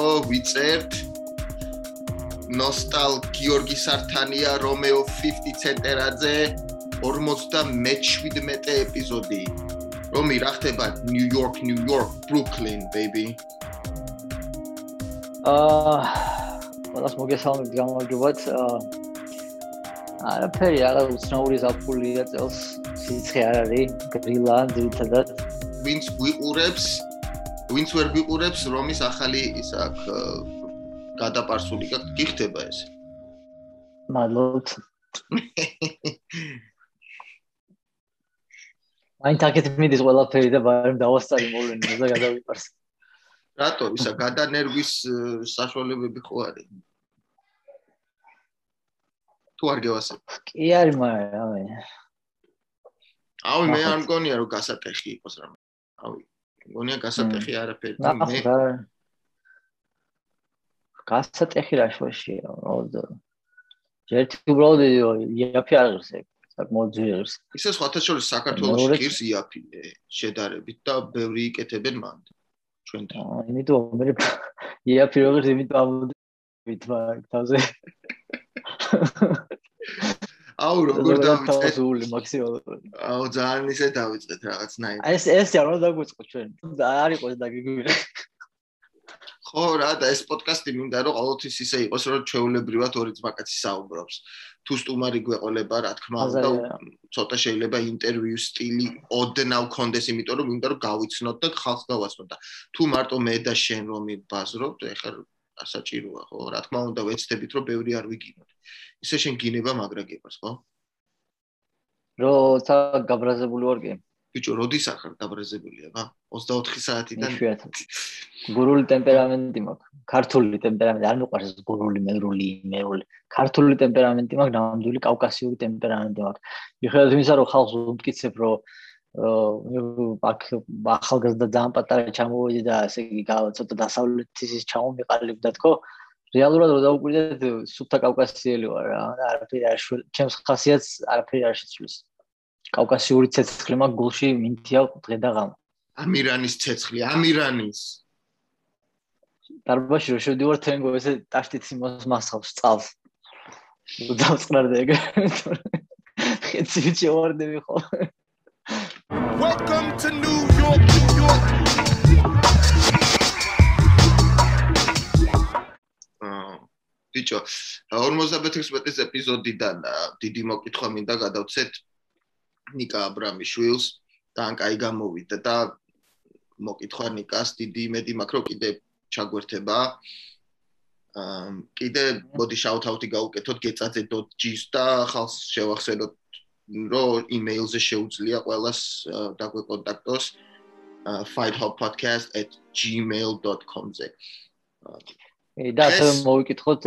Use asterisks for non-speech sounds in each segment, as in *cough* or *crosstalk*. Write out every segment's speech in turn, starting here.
იყო ვიწერთ. ნოსტალ გიორგი სართანია რომეო 50 ცენტერაძე 57 ეპიზოდი. რომი რა ხდება? ნიუ იორკ ნიუ იორკ ბრუკლინ ბეიბი აა ყველას მოგესალმებით გამარჯობათ. არაფერი არა უცნაური ზაფხულია წელს სიცხე არ არის გრილა ძირითადად. ვინც გვიყურებს ვინც ვერ გვიყურებს რომის ახალი ის აქ გადაპარსული გიხდება ეს მადლობთ *laughs* მაინც აქეთ მიდის ყველაფერი და ბარემ დავასწარი მოვლენებს და გადავიყარს. რატო ისა გადანერვის საშუალებები ხო არის? თუ არ გევასებ. კი არის, მაგრამ აუ მე არ მგონია რომ გასატეხი იყოს რა. აუ მგონია გასატეხი არაფერი მე. გასატეხი რა შოშია, რა. ერთი უბრალოდ იაფი არ ღირს ეგ. საკმაოდ ძვირს. ისე სხვათა შორის საქართველოს ღირს იაფი შედარებით და ბევრი იკეთებენ მან ჩვენთან. აა იმიტომ მე იაფი როგორ იმიტომ ამოდით მაგ თავზე. *laughs* აუ როგორ დავიწყეთ მაქსიმალურად. აუ ძალიან ისე დავიწყეთ რაღაცნაირად. ეს ეს რა დაგვიწყო ჩვენ. არ იყოს დაგიგვირე. ხო რა და ეს პოდკასტი მინდა რომ ყოველთვის ისე იყოს რომ ჩვეულებრივად ორი ძმაკაცი საუბრობს. თუ სტუმარი გვეყოლება, რა თქმა უნდა, ცოტა შეიძლება ინტერვიუ სტილი ოდნავ კონდეს, იმიტომ რომ მინდა რომ გავიცნოთ და ხალხს გავაცნოთ და თუ მარტო მე და შენ რომ მიბაზრობთ, ეხლა ასაჭიროა, ხო? რა თქმა უნდა, ვეცდებით რომ ბევრი არ ვიგინოთ. ისე შენ გინება მაგრა გებას, ხო? როცა გაბრაზებული ვარ კი? ბიჭო, როდის ახარ დაბრაზებული აბა? 24 საათიდან. გურული ტემპერამენტი მაქვს. ქართული ტემპერამენტი, არ მიყვარს გურული, მერული, მერული. ქართული ტემპერამენტი მაქვს, ნამდვილი კავკასიური ტემპერამენტი მაქვს. მიხედავთ იმისა, რომ ხალხს უმტკიცებ, რომ აქ ახალგაზრდა ძალიან პატარა ჩამოვიდი და ესე იგი ცოტა დასავლეთის ის ჩამომიყალიბდა თქო. რეალურად რო დაუკვირდეთ, სუფთა კავკასიელი ვარ რა. არაფერი არ ჩემს ხასიათს არაფერი არ შეცვლის. კავკასიური ცეცხლი მაგ გულში მინთია დღე და ღამე. ამირანის ცეცხლი, ამირანის. დარბაში რო შევდივარ თენგო ესე ტაშტიც იმას მასხავს წავს. დავწყნარდე ეგ. *laughs* ხეცი ვიცი ვარდები ხო. Welcome to New York, New York. ბიჭო 56 ეპიზოდიდან დიდი მოკითხვა მინდა გადავცეთ ნიკა აბრამიშვილს თან კაი გამოვიდა და მოკითხა ნიკას დიდი იმედი მაქვს რომ კიდე ჩაგვერთება აა კიდე ბოდი შაუთაუთი გაუკეთოთ getzadze.gis და ხალხს შევახსენოთ რომ იმეილზე შეუძლია ყველას დაგვეკონტაქტოს fighthopodcast@gmail.com-ზე. და ასე მოვიკითხოთ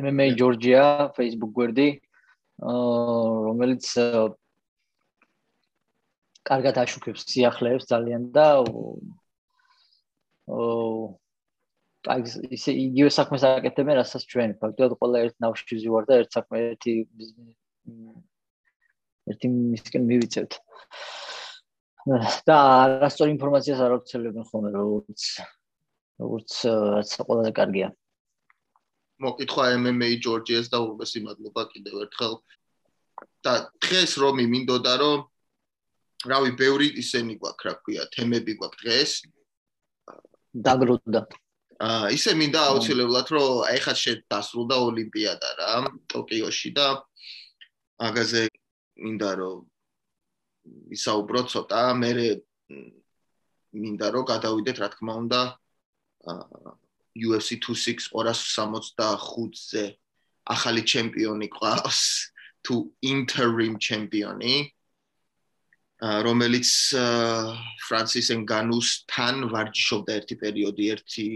MMA ჯორჯია Facebook გვერდი რომელიც კარგად აშუქებს სიახლეებს ძალიან და აი ისე იგივე საქმეს აკეთებენ რასაც ჩვენ ფაქტობრივად ყველა ერთ ნავში ვზივარ და ერთ საქმე ერთი ერთი მისკენ მივიცევთ და არასწორი ინფორმაციას არ აუცილებენ ხოლმე როგორც როგორც რაც ყველაზე კარგია მოკითხა MMA ჯორჯიას და უბესი მადლობა კიდევ ერთხელ და დღეს რომი მინდოდა რომ რავი, ბევრი ისენი გვაქვს, რა ქვია, თემები გვაქვს დღეს. დაგროდა. აა, ისე მინდა აუცილებლად, რომ აი ხა შედასრულდა ოლიმპიადა რა, ტოკიოში და აგაზე მინდა რომ ისაუბროთ ცოტა, მე მინდა რომ გადავიდეთ, რა თქმა უნდა, UFC 26 265-ზე ახალი ჩემპიონი ყავს თუ interim ჩემპიონი რომელიც ფრანსის ენგანუს თან ვარჯიშობდა ერთი პერიოდი, ერთი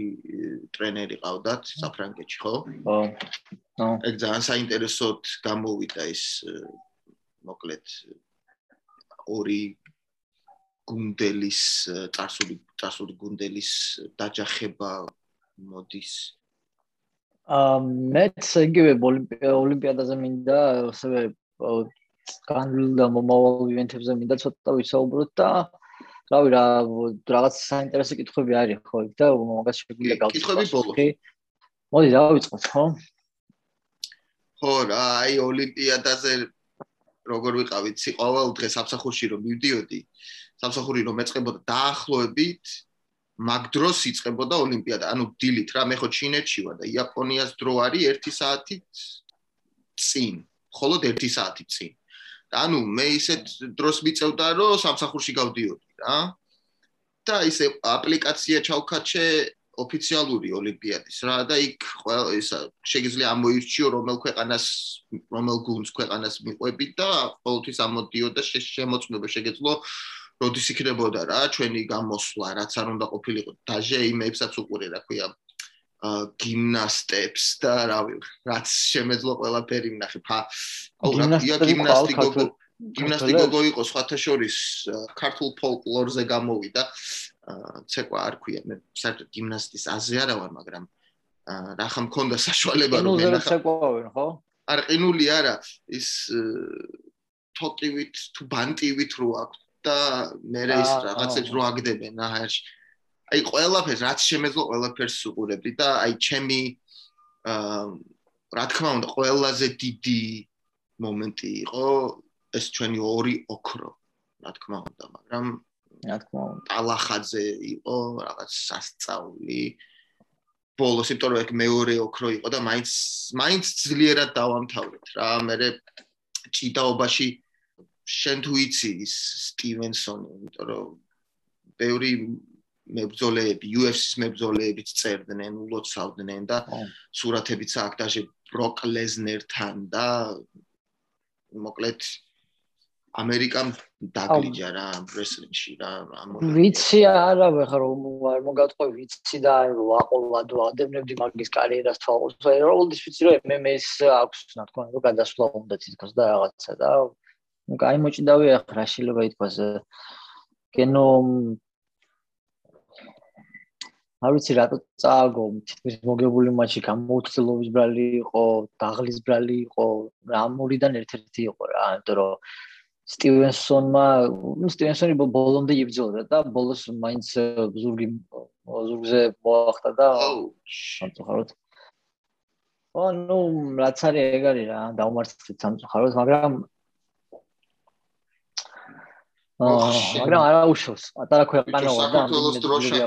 ტრენერი ყავდათ საფრანგეთში, ხო? ხო. ეგ ძალიან საინტერესოდ გამოვიდა ის მოკლედ ორი გუნდელის წარსული წარსული გუნდელის დაჯახება მოდის. აა მეც იგივე ოლიმპიადაზე მინდა ასევე განვლილ და მომავალ ივენთებზე მინდა ცოტა ვისაუბროთ და რავი რა რაღაც საინტერესო კითხვები არის ხო იქ და მაგას შეგვიძლია გავწევთ. კითხვები ბოლოს. მოდი დავიწყოთ ხო? ხო რა, აი ოლიმპიადაზე როგორ ვიყავით, ცი ყოველ დღე სამსახურში რომ მივდიოდი, სამსახური რომ ეწყებოდა დაახლოებით მაგ დროს იწყებოდა ოლიმპიადა. ანუ დილით რა, მე ხო ჩინეთში ვარ და იაპონიას დრო არის 1 საათით წინ, მხოლოდ 1 საათით წინ. ანუ მე ისეთ დროს მიწევდა, რომ სამსახურში გავდიოდი რა. და ისე აპლიკაცია ჩავქაჩე ოფიციალური ოლიმპიადის რა და იქ ისა შეიძლება ამოირჩიო რომელ ქვეყანას რომელ გუნდს ქვეყანას მიყვები და ყოველთვის ამოდიოდა შემოწმება შეგეძლო როდის იქნებოდა რა ჩვენი გამოსვლა რაც არ უნდა ყოფილიყო. დაჟე იმებსაც უყურე რა ქვია გიმნასტებს და რავი რაც შემეძლო ყველაფერი ვნახე ფა აუ რა ქვია გიმნასტიკო გიმნასტიკო იყო სხვათა შორის ქართულ ფოლკლორზე გამოვიდა ცეკვა არ ქვია. მე საერთოდ გიმნასტის აზე არა ვარ მაგრამ რა ხა მქონდა *laughs* საშუალება რომ მე ნახა ცეკვავენ ხო? არ ყინული არა. ის თოკივით თუ ბანტივით რო აქვს და მე ის რაღაცებს რო აგდებენ აჰერში აი ყველაფერს რაც შემეძლო ყველაფერს უყურებდი და აი ჩემი აა რა თქმა უნდა ყველაზე დიდი მომენტი იყო ეს ჩვენი ორი ოქრო რა თქმა უნდა მაგრამ რა თქმა უნდა. ალახაძე იყო რაღაც სასწაული. ბოლოს იმიტომ რომ ეგ მეორე ოქრო იყო და მაინც მაინც ძლიერად დავამთავრეთ რა. მე ჭიდაობაში შენ თუ იცი ის სტივენსონი, იმიტომ რომ ბევრი მებრძოლეები, UFC-ს მებრძოლეებიც წერდნენ, ულოცავდნენ და სურათებიც აქვს დაჟე ბროკ ლეზნერთან და მოკლედ ამერიკამ დაგლიჯა რა რესლინგში რა ამ ვიცი არა ხარ არ მოგატყობ ვიცი და აი აყოლადო ადევნებდი მაგის კარიერას თვალყურს ეროვნულს ვიცი რომ MMA-ს აქვს რა თქმა უნდა გადასვლა უნდა თითქოს და რაღაცა და აი მოჭიდავია ხარ რა შეიძლება ითქვას. კენო არ ვიცი რატო წააგო? თითქმის მოგებული მატჩი გამოუცდილობის ბრალი იყო დაღლის ბრალი იყო რამურიდან ერთ-ერთი იყო რა იმიტომ რომ სტივენსონმა ну სტივენსონი ბოლომდე იბრძოდა და ბოლოს მაინც ზურგი ზურგზე მოახდა და სამწუხაროდ. ო ნუ რაც არის ეგ არის რა დაუმარცხეთ სამწუხაროდ მაგრამ მაგრამ არა უშავს. პატარა ქვეყანა ვარ და საქართველოს დროშა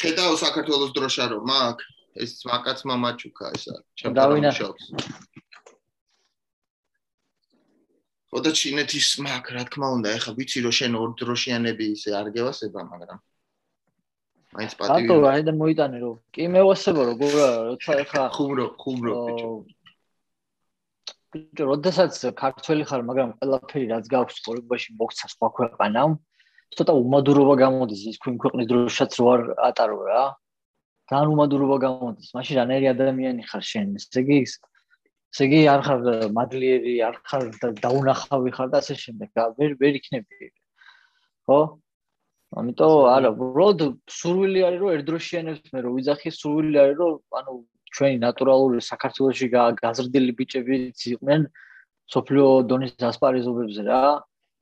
ხედავ საქართველოს დროშა რომ მაგ ეს მაკაცმა მაჩუკა ესა ჩემთან უშავს ხოდა ჩინეთის მაგ რა თქმა უნდა ეხა ვიცი რომ შენ ორ დროშიანები ისე არ გევასება მაგრამ მაინც პატივი ბატონო აი და მოიტანე რომ კი მევასება როგორ როცა ეხა *laughs* ხუმრო ხუმრო ბიჭო ბიჭო, როდესაც ქართველი ხარ, მაგრამ ყველაფერი რაც გაქვს ცხოვრებაში მოგცა სხვა ქვეყანამ, ცოტა უმადურობა გამოდის ის ქვინ ქვეყნის დროშაც რო არ ატარო რა. თან უმადურობა გამოდის. მაშინ რანერი ადამიანი ხარ შენ? ესე იგი ესე იგი არ ხარ მადლიერი, არ ხარ დაუნახავი ხარ და ასე შემდეგ. ვერ ვერ იქნები. ხო? ამიტომ არა, უბრალოდ სურვილი არის რომ ერთდროშიანებს მე რო ვიძახი, სურვილი არის რომ ანუ ჩვენი ნატურალური საქართველოსი გაზრდილი ბიჭებიც იყვნენ სოფლიო დონის ასპარეზობებზე რა.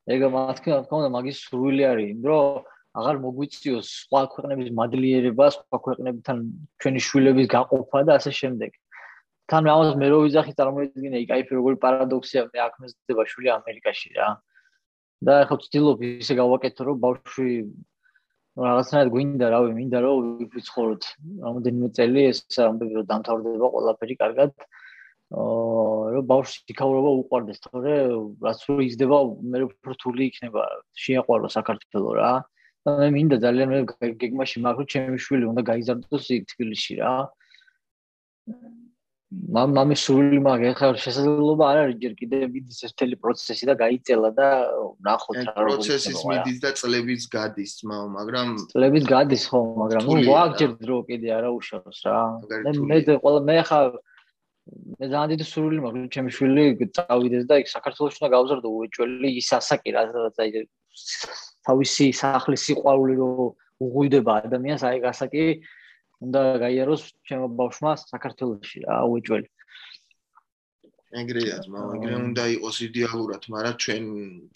ეგ მათქმა თქმა მაგის სრული არის, იმ რომ აღარ მოგვიწიოს სხვა ქვეყნების მადლიერება, სხვა ქვეყნებთან ჩვენი შვილების გაყოფა და ასე შემდეგ. თან ამას მე რო ვიზახი წარმოიდგინე, იკაიფი როგორი პარადოქსია, მე აქ მეზდება შვილი ამერიკაში რა. და ახლა ვცდილობ ისე გავაკეთო, რომ ბავშვი რაღაცნაირად გვინდა, რავი, მინდა რომ ვიცხოვროთ რამოდენიმე წელი ეს ამბები რომ დამთავრდება ყველაფერი კარგად. აა რომ ბავშვი იქაურობა უყარდეს, თორე რაც რო იზრდება, მე უფრო რთული იქნება შეაყვარო საქართველოს რა. და მე მინდა ძალიან მე გეგმაში მაქვს რომ ჩემი შვილი უნდა გაიზარდოს იქ თბილისში რა. მამ მამის სული მაგ ეხლა შესაძლებლობა არ არის ჯერ კიდე მიდის ეს მთელი პროცესი და გაიწელა და ნახოთ რა როგორ პროცესის მიდის და წლებიც გადის მაო მაგრამ წლებიც გადის ხო მაგრამ ნუ ვაგჯერ დრო კიდე არა უშავს რა. მე მე ყველა მე ხა მე ძალიან დიდი სული მაქვს ჩემი შვილი წავიდეს და იქ საქართველოს უნდა გავზარდო უეჭველი ის ასაკი რა აი თავისი სახლის სიყვარული რო უღუიდება ადამიანს აი ასაკი უნდა გაიაროს ჩემო ბავშვმა საქართველოსში რა უეჭველი. ეგრეა ძმა ეგრე უნდა იყოს იდეალურად მაგრამ ჩვენ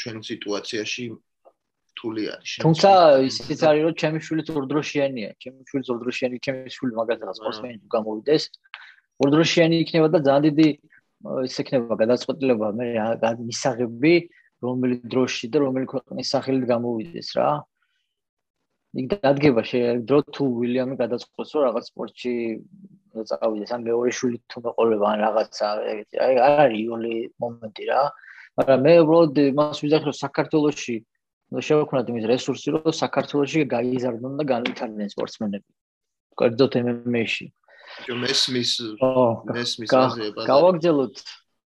ჩვენ სიტუაციაში თუ რთული არის. თუმცა ისიც არის რომ ჩემი შვილი ზურდროშიანია, ჩემი შვილი ზურდროშიანი, ჩემი შვილი მაგალითად სპორტსმენი თუ გამოვიდეს, ზურდროშიანი იქნება და ძალიან დიდი ის იქნება გადაწყვეტილება მე მისაღები რომელი დროში და რომელი ქვეყნის სახელით გამოვიდეს რა. იქ დადგება შეიძლება დრო თუ უილიამი გადაწყვეტს რომ რაღაც სპორტში წავიდეს ან მეორე შვილი თუ მეყოლება ან რაღაცა ეგეთი აი არ არის იული მომენტი რა. მაგრამ მე უბრალოდ მას ვიზახი რომ საქართველოსში შევქნათ იმის რესურსი რომ საქართველოსში გაიზარდონ და განვითარდნენ სპორტსმენები. კერძოდ MMA-ში. ჯო მესმის მესმის აზრება. გავაგზავნოთ.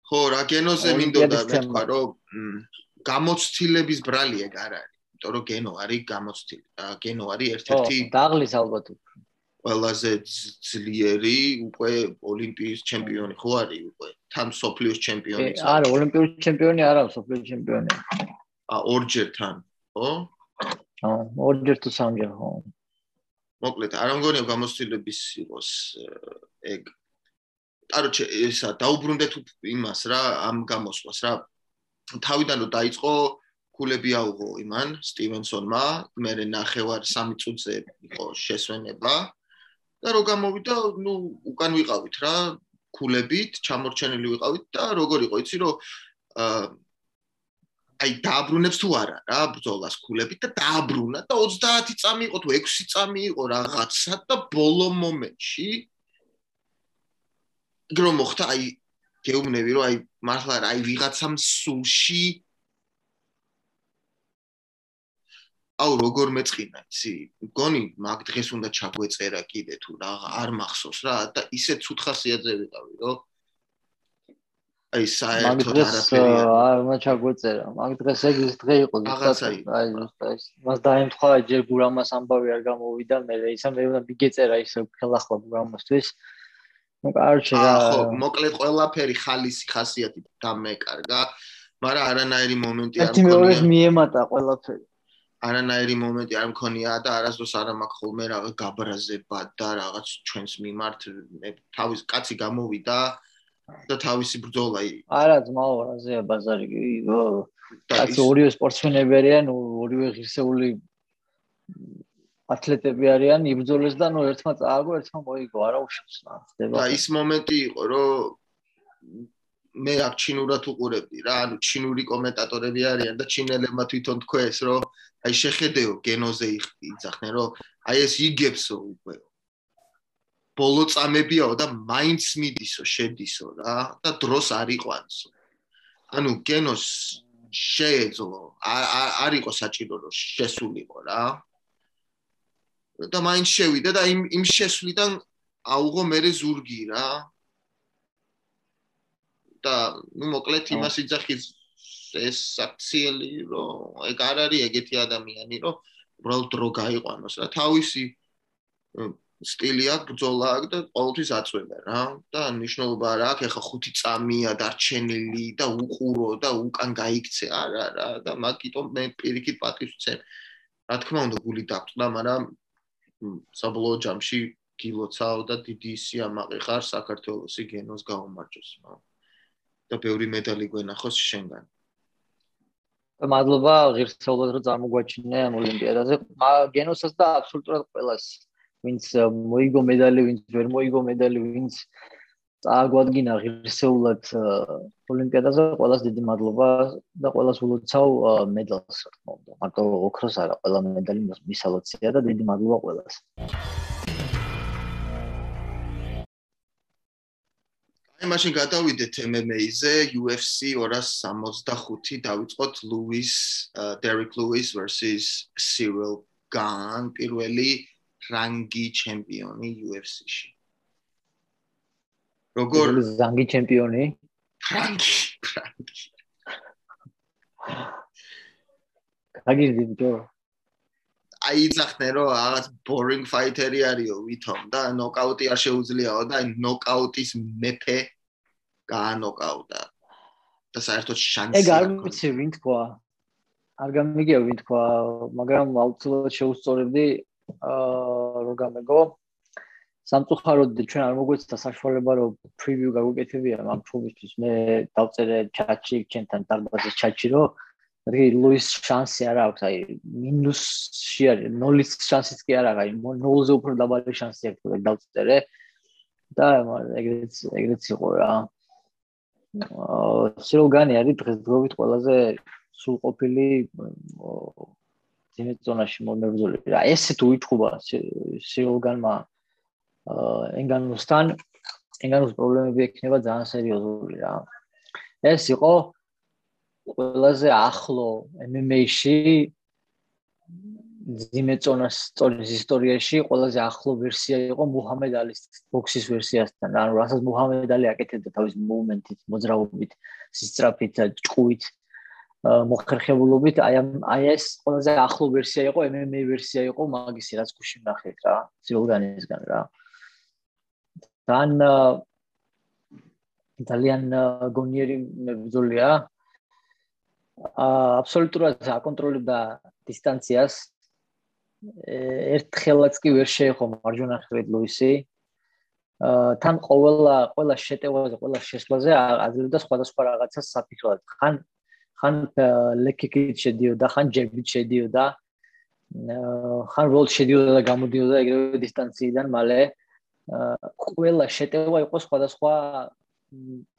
ხო, რა გენოზე მინდოდა მეთქვა რომ გამოცდილების ბრალი ეგ არ არის. იმიტომ რომ გენო არის გამოცდილი. გენო არის ერთ-ერთი დაღლის ალბათ ყველაზე ძლიერი უკვე ოლიმპიის ჩემპიონი ხო არის უკვე თან სოფლიოს ჩემპიონი. არა, ოლიმპიური ჩემპიონი არა, სოფლიოს ჩემპიონი. ა ორჯერ თან, ხო? აა, ორჯერ თუ სამჯერ, ხო. მოკლედ, არ მგონია გამოცდილების იყოს ეგ. კაროჩე, ესა დაუბრუნდეთ იმას რა, ამ გამოსვას რა. თავიდან რომ დაიწყო კულები აუღო იმან სტივენსონმა, მე ნახევარ 3 წუთზე იყო შესვენება. და რო გამოვიდა, ნუ უკან ვიყავით რა, კულებით, ჩამორჩენილი ვიყავით და როგორ იყო, იცი რომ აა აი დააბრუნებს თუ არა რა ბრძოლას კულებით და დააბრუნა და 30 წამი იყო თუ 6 წამი იყო რაღაცა და ბოლო მომენტში გრო მოხდა აი გეუბნები რომ აი მართლა აი ვიღაცამ სულში აუ როგორ მეწყინა იცი მგონი მაგ დღეს უნდა ჩაგვეწერა კიდე თუ რა არ მახსოვს რა და ისე ცუთ ხასიათზე ვიყავი რომ აი საერთოდ არაფერი არ უნდა ჩაგვეწერა მაგ დღეს ეგ ის დღე იყო ზუსტად აი ზუსტად მას დაემთხვა ჯერ გურამას ამბავი არ გამოვიდა მე ისა მე უნდა მიგეწერა ისე ხელახლა გურამასთვის ну короче რა ხო მოკლედ ყველაფერი ხალისი ხასიათი დამეკარგა მაგრამ არანაირი მომენტი არ მქონია ერთი მეორეს მიემატა ყველაფერი არანაირი მომენტი არ მქონია და არასდროს არ მაქვს ხოლმე რაღაც გაბრაზება და რაღაც ჩვენს მიმართ მე თავის კაცი გამოვიდა და თავისი ბრძოლა არა ძმაო რაზეა ბაზარი კაცი ორივე სპორტსმენები არიან ორივე ღირსეული ათლეტები არიან იბრძოლეს და ნუ ერთმა წააგო ერთმა მოიგო არა უშავს და ის მომენტი იყო რომ მე აქ ჩინურად უყურებდი რა ანუ ჩინური კომენტატორები არიან და ჩინელებმა თვითონ თქვეს რომ აი შეხედეო გენოზე იწახნე რომ აი ეს იგებსო უკვე. ბოლო წამებიაო და მაინც მიდისო შედისო რა და დროს არ იყვანსო ანუ გენოს შეეძლო არ იყო საჭირო რომ შესულიყო რა. და მაინც შევიდა და იმ იმ შესვლიდან აუღო მე ზურგი რა და ნუ მოკლედ იმას იძახის ეს აქციელი რომ ეგ არ არის ეგეთი ადამიანი რომ უბრალოდ დრო გაიყვანოს რა. თავისი სტილი აქვს ბრძოლა აქვს და ყოველთვის აწვება რა. და ნიშნულობა რა აქვს ეხა ხუთი წამია დარჩენილი და უყურო და უკან გაიქცე არა. რა და მაგიტო მე პირიქით პატივს ვცემ. რა თქმა უნდა გული დაგწყდა მაგრამ საბოლოო ჯამში გილოცავ და დიდი სიამაყე ხარ საქართველოსი გენოს გაუმარჯოს რა და ბევრი მედალი გვენახოს შენგან. მადლობა ღირსეულად რომ წარმოგვაჩინე ამ ოლიმპიადაზე. გენოსას და აბსოლუტურად ყველას, ვინც მოიგო მედალი, ვინც ვერ მოიგო მედალი, ვინც წააგვადგინა ღირსეულად ოლიმპიადაზე, ყველას დიდი მადლობა და ყველას ულოცავ მედალს, რა თქმა უნდა. მარტო ოქროს არა, ყველა მედალი მისალოცია და დიდი მადლობა ყველას. აი მაშინ გადავიდეთ MMA-ზე UFC 265 დავიწყოთ Lewis Derek Lewis versus Cyril Gane პირველი რანგი ჩემპიონი UFC-ში. როგორ რანგი ჩემპიონი? რანგი რანგი. აგირდი ბიჭო აი ძახნე რომ რაღაც boring fighter-ი არისო ვითომ და ნოკაუტი არ შეუძლიაო და აი ნოკაუტის მეფე გაანოკაუტა და საერთოდ შანსი ეგ არ ვიცი ვინ თქვა. არ გამიგია ვინ თქვა მაგრამ აუცილებლად შეუსწორებდი აა რო გამეგო. სამწუხაროდ ჩვენ არ მოგვეცდა საშუალება რომ preview გაგვეკეთებია ამ ფულისთვის მე დავწერე ჩატში ჩვენთან დარბაზის ჩატში რომ რგი ლუის შანსი არ აქვს, აი მინუსში არის, ნოლის შანსიც კი არ აქვს, აი ნოლზე უფრო დაბალი შანსი აქვს, რომ დავწერე. და ეგრეც ეგრეც იყო რა. აა სილგანი არის დღესდღეობით ყველაზე სულყოფილი ძინეწონაში მომებრძოლი რა. ესე თუ ვითხოვა სილგანმა აა ენგანუსთან ენგანუს პრობლემები ექნება ძალიან სერიოზული რა. ეს იყო ყველაზე ახლო MMA-ში ძიმეწონას წონის ისტორიაში ყველაზე ახლო ვერსია იყო მუჰამედ ალის ბოქსის ვერსიასთან. ანუ რასაც მუჰამედ ალი აკეთებდა თავის მუვმენტით, მოძრაობით, სისწრაფით ჭკუით მოხერხებულობით, აი აი ეს ყველაზე ახლო ვერსია იყო MMA ვერსია იყო მაგისი რაც გუში ნახეთ რა, ძილგანისგან რა. თან ძალიან გონიერი მებრძოლია. აა აბსოლუტურად აკონტროლებდა დისტანციას. ერთხელაც კი ვერ შეეხო მარჯვენა ხრით ლუისი. აა თან ყოველა ყოველა შეტევაზე, ყოველა შესვლაზე აძლევდა სხვადასხვა რაღაცას საფიქროდ. ხან ხან ლეკიკით შედიოდა, ხან ჯერბით შედიოდა. ხან როლ შედიოდა და გამოდიოდა ეგრევე დისტანციიდან მალე. აა ყოველა შეტევა იყო სხვადასხვა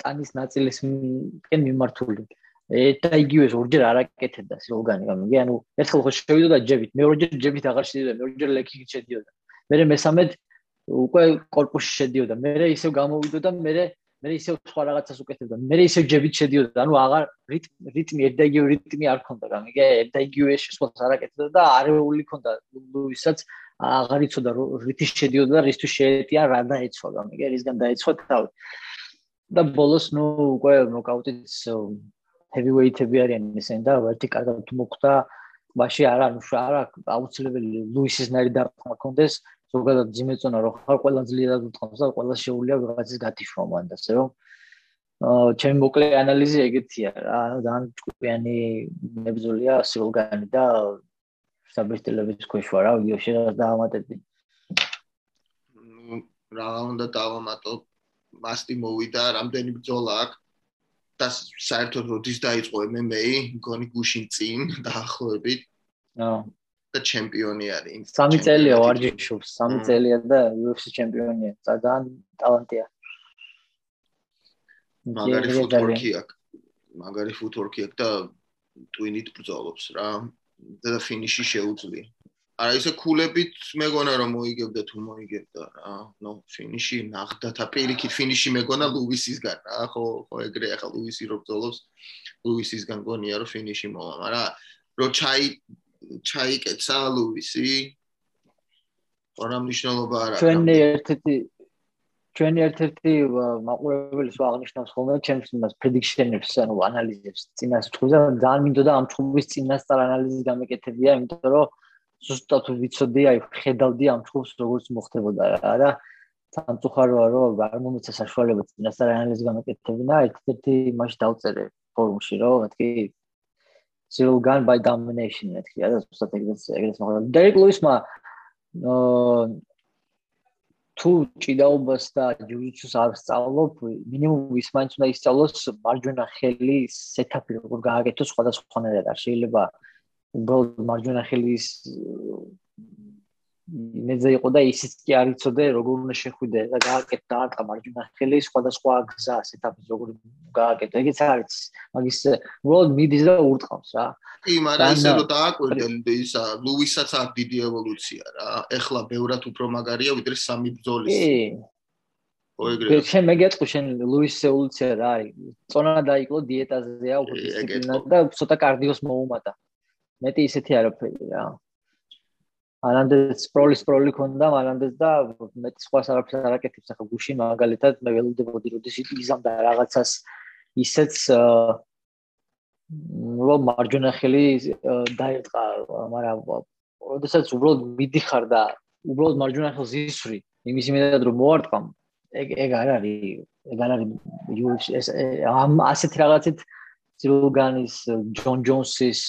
ტანის ნაწილისკენ მიმართული. და იგივეს ორჯერ არაკეთებდა სლოგანი გამიგე. ანუ ერთხელ ხო შევიდოდა ჯებით. მეორეჯერ ჯებით აღარ შედიოდა. მეორეჯერ ლეკიკით შედიოდა. მე მესამედ უკვე корпуში შედიოდა. მე ისევ გამოვიდოდა მე მე ისევ სხვა რაღაცას უკეთებდა. მე ისევ ჯებით შედიოდა. ანუ აღარ რიტმი რიტმი ერთ და იგივე რიტმი არ ქონდა გამიგე. ერთ და იგივე შესვლას არაკეთებდა და არეული ქონდა. ლუისაც აღარ იცოდა რითი შედიოდა და რისთვის შეეტია რა დაეცვა გამიგე რისგან დაეცვა თავი. და ბოლოს ნუ უკვე ნოკაუტიც heavyweight-ები არიან ისინი და ვერთი კარგად თუ მოხდა მაშინ არა ნუ არა აუცილებელი ლუისის ნარი დარტყმა კონდეს. ზოგადად ძიმეწონა რო ხარ ყველა ძლიერად უთხოვს და ყველა შეუულია ვიღაცის გათიშვა მან და ასე რომ ჩემი მოკლე ანალიზი ეგეთია. რა ძალიან ჭკვიანი მებზოლია სილგანი და საბესტელების ქვეშ ვარ რა ვიდეოში რა დაამატებდი? რა უნდა დავამატო? მასტი მოვიდა რამდენი ბრძოლა აქვს და საერთოდ როდის დაიწყო MMA, მგონი გუშინ წინ *laughs* დაახლოებით. აა და ჩემპიონი არის. სამი წელია ვარჯიშობს, სამი წელია და UFC ჩემპიონია. ძალიან ტალანტია. მაგარი ფუტბოლკი აქვს. მაგარი ფუტბოლკი აქვს და ტვინით ბრძოლობს რა. და ფინიში შეუძლია. არა ისე ქულებით მეგონა რომ მოიგებდა თუ მოიგებდა რა. ნო ფინიში ნახდა და პირიქით ფინიში მეგონა ლუისისგან რა. ხო ხო ეგრე ახლა ლუისი რო ბძოლობს ლუისისგან გონია რომ ფინიში მოვა მაგრამ რო ჩაი ჩაიკეცა ლუისი რა მნიშვნელობა არ აქვს. ჩვენი ერთ-ერთი ჩვენი ერთ-ერთი მაყურებელი სულ აღნიშნავს ხოლმე ჩემს იმას პრედიქშენებს ანუ ანალიზებს წინას ჭუბზე ძალიან მინდოდა ამ ჭუბის წინასწარ ანალიზის გამეკეთებია იმიტომ რომ ზუსტად ვიცოდი, აი ხედავდი ამ ჩხუბს როგორც მოხდებოდა რა და სამწუხაროა რომ არ მომეცა საშუალება წინასწარ ანალიზი გამეკეთებინა, ერთ-ერთი იმაში დავწერე ფორუმში, რომ მეთქი zero gun by domination მეთქი და ზუსტად ეგრეთ ეგრეთ მოხდა. დერეკ ლუისმა თუ ჭიდაობას და ჯუჯიცუს არ სწავლობ, მინიმუმ ის მაინც უნდა ისწავლოს მარჯვენა ხელი სეტაპი როგორ გააკეთოს სხვადასხვანაირად. არ შეიძლება უბრალოდ მარჯვენა ხელის მეძე იყო და ისიც კი არ იცოდე როგორ უნდა შეხვიდე და გააკეთე და არტყა მარჯვენა ხელის სხვადასხვა გზას ეტაპის როგორ გააკეთე ეგეც არის მაგის უბრალოდ მიდის და ურტყავს რა. კი მაგრამ ისე რომ დააკვირდე ისა ლუისაც აქვს დიდი ევოლუცია რა. ეხლა ბევრად უფრო მაგარია ვიდრე სამი ბრძოლის. კი. ოიგრე შენ მეგეწყო შენ ლუის ევოლუცია რა. არის წონა დაიკლო დიეტაზეა უფრო დისციპლინა და ცოტა კარდიოს მოუმატა მეტი ისეთი არაფერი რა. ანანდეს პროლის პროლი ქონდა, ანანდეს და მეტი სხვა არაფერს არ აკეთებს ახლა გუშინ მაგალითად მე ველოდებოდი როდის იზამდა რაღაცას ისეც რომ მარჯვენა ხელი დაერტყა, მაგრამ როდესაც უბრალოდ მიდიხარ და უბრალოდ მარჯვენა ხელს ისვრი, იმის იმედად რომ მოარტყამ, ეგ ეგ არ არის, ეგ არ არის ეს ამ ასეთ რაღაცით სილგანის ჯონ ჯონსის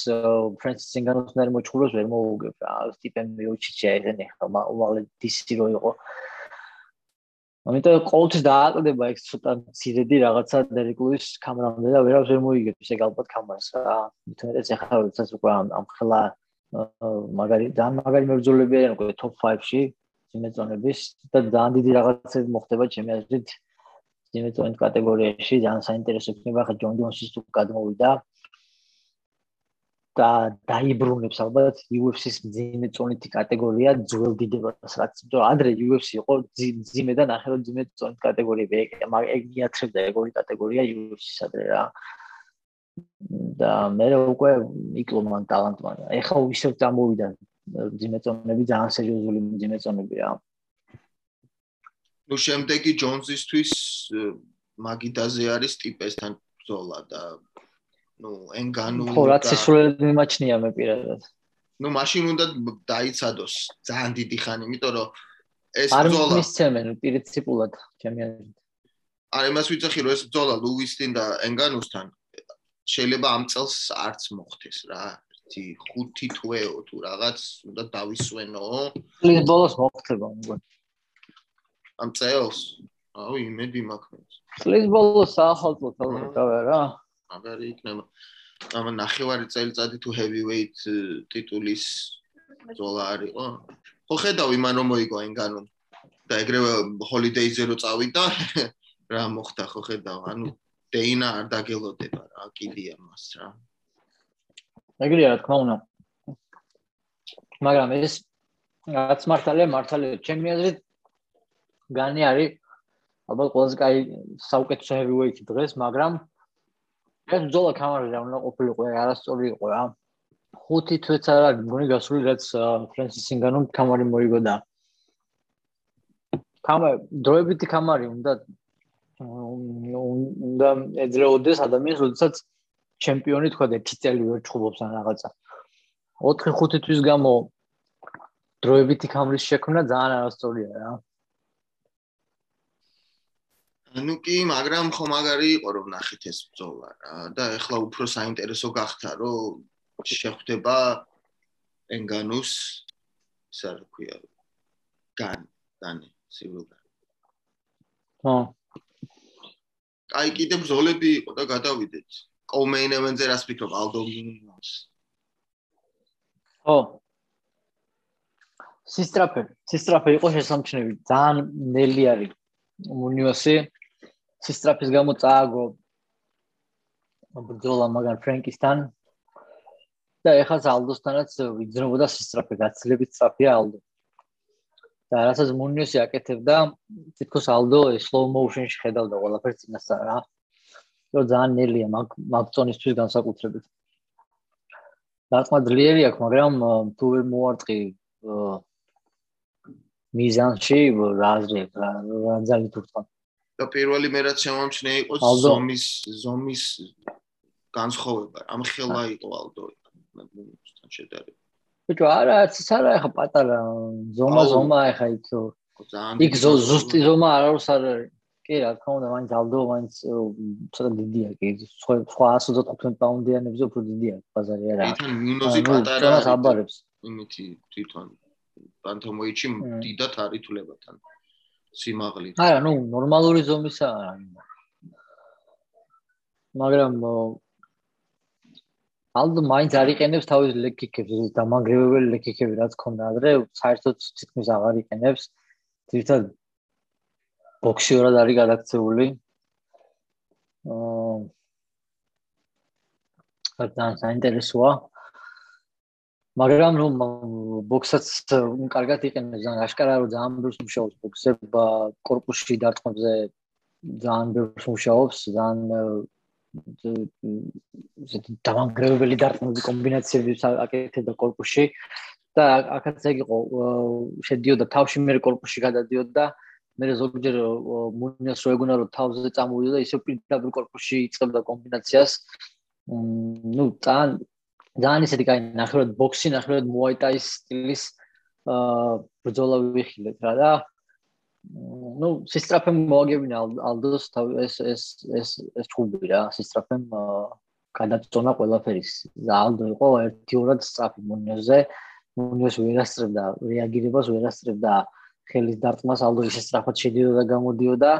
ფრენსის სინგანოს ნერ მოჭულოს ვერ მოუგებ რა სტიპენ მიუჩიჩა ესენი ხმა უვალე დისი რო იყო ამიტომ ყოველთვის დააყდება ეს ცოტა ცირედი რაღაცა დერეკ ლუის კამერამდე და ვერავის ვერ მოიგებს ეგ ალბათ კამერას რა. მithmetes ახლა როდესაც უკვე ამ ხელა მაგარი და მაგარი მებრძოლები არიან უკვე top 5-ში ძიმეწონების და ძალიან დიდი რაღაცები მოხდება ჩემი აზრით ძიმეწონის კატეგორიაში ძალიან საინტერესო იქნება ხა ჯონ ჯონსის თუ გადმოვიდა და დაიბრუნებს ალბათ UFC-ს ძიმე წონითი კატეგორია ძველ დიდებას რაც იმიტომ ადრე UFC იყო ძიმე და ნახე რომ ძიმე წონით კატეგორიები ეგ მიათრებდა ეგ ორი კატეგორია UFC-ს ადრე რა. და მე უკვე იკლო მან ტალანტმან ეხლა ისევ წამოვიდა ძიმე წონები ძალიან სერიოზული ძიმე წონები რა ნუ შემდეგი ჯონსისთვის მაგიდაზე არის ტიპესთან ბრძოლა და ну ენგანუ ხო რაც ისულელად მიმაჩნია მე პირადად ну მაშინ უნდა დაიცადოს ძალიან დიდი ხანი იმიტომ რომ ეს ბრძოლა არ მისცემენ პრინციპულად ჩემი აზრით არ იმას ვიცახი რომ ეს ბრძოლა ლუვისთან და ენგანუსთან შეიძლება ამ წელს არც მოხდეს რა ერთი ხუთი თვეო თუ რაღაც უნდა დავისვენო ის ბოლოს მოხდება მგონი ამ წელს. აუ იმედი მაქვს ის ბოლოს ახალწლო თავი რა. მაგარი იქნება. ამ ნახევარი წელიწადი თუ heavyweight ტიტულის ზოლა არისო ხო ხედავ იმან რომ მოიგო ენგანო და ეგრევე holiday-ზე რო წავიდა *laughs* რა მოხდა ხო ხედავ? ანუ დეინა არ დაგელოდება რა კიდია მას რა. ეგრეა რა თქმა უნდა. მაგრამ ეს რაც მართალია მართალია ჩემი აზრით განი არის ალბათ ყველაზე კაი საუკეთესო heavyweight დღეს მაგრამ ეს ბძოლა კამერაზე უნდა ყოფილიყო, არასწორი იყო რა. ხუთი თვეც არ არის, მგონი გასული რაც ფრენსის ინგანომ კამერი მოიგო და კამერ დროებითი კამერი უნდა უნდა ეძრეოდეს ადამიანს, როდესაც ჩემპიონი თქვა და ერთი წელი ვერ ჩხუბობს ან რაღაცა. 4-5 თვის გამო დროებითი კამერის შექმნა ძალიან არასწორია რა. Ну კი, მაგრამ ხო მაგარი იყო რომ ნახეთ ეს ბრძოლა რა. და ეხლა უფრო საინტერესო გახდა რომ შეხვდება ენგანუს ისა რა ქვია გან დანი სიულგან ხო. აი კიდე ბრძოლები იყო და გადავიდეთ. კოლმეინ ევენზე რას ფიქრობ ალდო მინოს ხო. სისტრაფე სისტრაფე იყო შესამჩნევი. ძალიან ნელი არის მუნიოსი სისტრაფის გამო წააგო ბრძოლა მაგარ ფრენკისთან. და ეხლა ალდოსთანაც ვიძრებოდა სისტრაფე გაცილებით სწრაფია ალდო. და რასაც მუნიოსი აკეთებდა თითქოს ალდო slow motion-ში ხედავდა ყველაფერს წინასწარ რა. რომ ძალიან ნელია მაგ მაგწონისთვის განსაკუთრებით. დაწმა ძლიერი აქვს მაგრამ თუ ვერ მოარტყი მიზანში რაზრე რა ძალიან თურქვა და პირველი მე რაც შემომჩნე იყო ზომის ზომის განსხვავება. ამ ხელა იყო ალდო თან შედარებით. ბიჭო, არა, ეს არა ახლა პატარა ზომა ზომა ახლა იქ იქ ზუსტი ზომა არ არის არ არის. კი, რა თქმა უნდა, მაინც ალდო მაინც ცოტა დიდია კი. სხვა სხვა 125 პაუნდიანებზე უფრო დიდია ბაზარი არა. თან მინოზი პატარა. რა საბარებს? იმითი თვითონ პანთომოიჩი დიდად არითულება თან. სიმაღლით. არა, ნუ ნორმალური ზომისაა. მაგრამ ალდო მაინც არ იყენებს თავის ლეკიკებს, ეს დამანგრევებელი ლეკიკები რაც ქონდა ადრე, საერთოდ თითქმის აღარ იყენებს. თვითონ ბოქსიორად არის გადაქცეული. აა ძალიან საინტერესოა. მაგრამ რომ ბოქსაც უნ э, კარგად იყენებს ძალიან აშკარაა რომ ძალიან ბევრს მუშაობს ბოქსება корпуში დარტყმებზე ძალიან ბევრს მუშაობს ძალიან э, ესეთი დამანგრევებელი დარტყმები კომბინაციები აკეთებდა корпуში და აქაც ეგ იყო შედიოდა თავში მე корпуში გადადიოდა მე ზოგჯერ მუნიას რო ეგონა რომ თავზე წამოვიდა და ისე პირდაპირ корпуში იწყებდა კომბინაციას. ну თან ძალიან ისეთი კაი ნახევრად ბოქსი ნახევრად მოაიტაის სტილის აა ბრძოლა ვიხილეთ რა და ну სისტრაფემ მოაგებინა ალდოს ეს ეს ეს ეს ჩუბი რა სისტრაფემ გადაწონა ყველაფერის და ალდო იყო ერთი ორად სწრაფი მონიოზე მონიოს ვერასწრებდა რეაგირებას ვერასწრებდა ხელის დარტყმას ალდო ისე სწრაფად შედიოდა და გამოდიოდა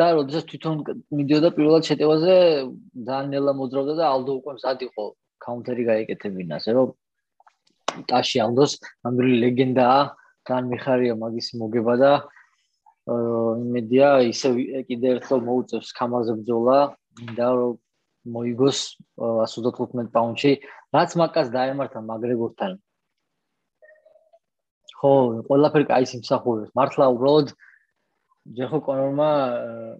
და როდესაც თვითონ მიდიოდა პირველად შეტევაზე ძალიან ნელა მოძრავდა და ალდო უკვე მზად იყო კაუნტერი გაეკეთებინა ასე რომ ტაში ალდოს ნამდვილი ლეგენდაა ძალიან მიხარია მაგის მოგება და იმედია ისე კიდე ერთხელ მოუწევს კამაზე ბძოლა და რომ მოიგოს 115 პაუნდში რაც მაკას დაემართა მაგრეგორთან ხო ყველაფერი კაი სიმსახურებს. მართლა უბრალოდ ჯერ ხო კონორმა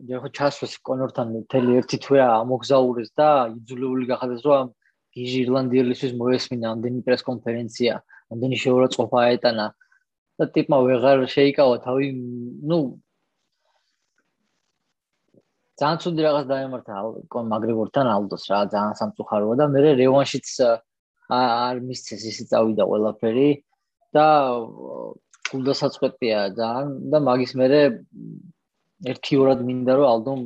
ჯერ ხო ჩასვეს კონორთან მთელი ერთი თვე ამოგზაურეს და იძულებული გახადეს რომ ირლანდიელისთვის მოესმინა ამდენი პრეს კონფერენცია, ამდენი შეურაცხყოფა აეტანა და ტიპმა ვეღარ შეიკავა თავი, ну ძალიან ცუდი რაღაც დაემართა კონ მაგრეგორთან ალდოს რა, ძალიან სამწუხაროა და მე რევანშიც არ მისცეს ისე წავიდა ყველაფერი და გულდასაწყვეტია ძალიან და მაგის მერე ერთიურად მინდა რომ ალბომ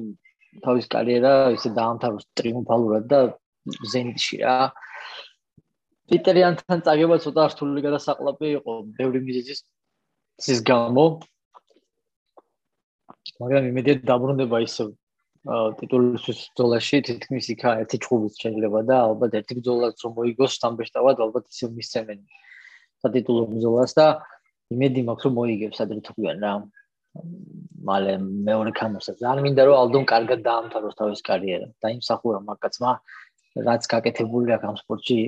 თავის კარიერა ისე დაამთავროს ტრიუმფალურად და ზენიტში რა. პიტერიანთან წაგება ცოტა რთული გადასაყლაპი იყო ბევრი მიზეზის ის გამო. მაგრამ იმედია დაბრუნდება ისე ტიტულის ბრძოლაში თითქმის იქა ერთი ჩხუბიც შეიძლება და ალბათ ერთი ბრძოლაც რომ მოიგოს სამბეშტავად ალბათ ისე მისცემენ სატიტულო ბრძოლას და იმედი მაქვს რომ მოიგებს გვიან რა მალე მეორე კამოსა ძალიან მინდა რომ ალდონ კარგად დაამთავროს თავის კარიერა და იმსახურა მაგაცმა რაც გაკეთებული აქვს ამ სპორტში.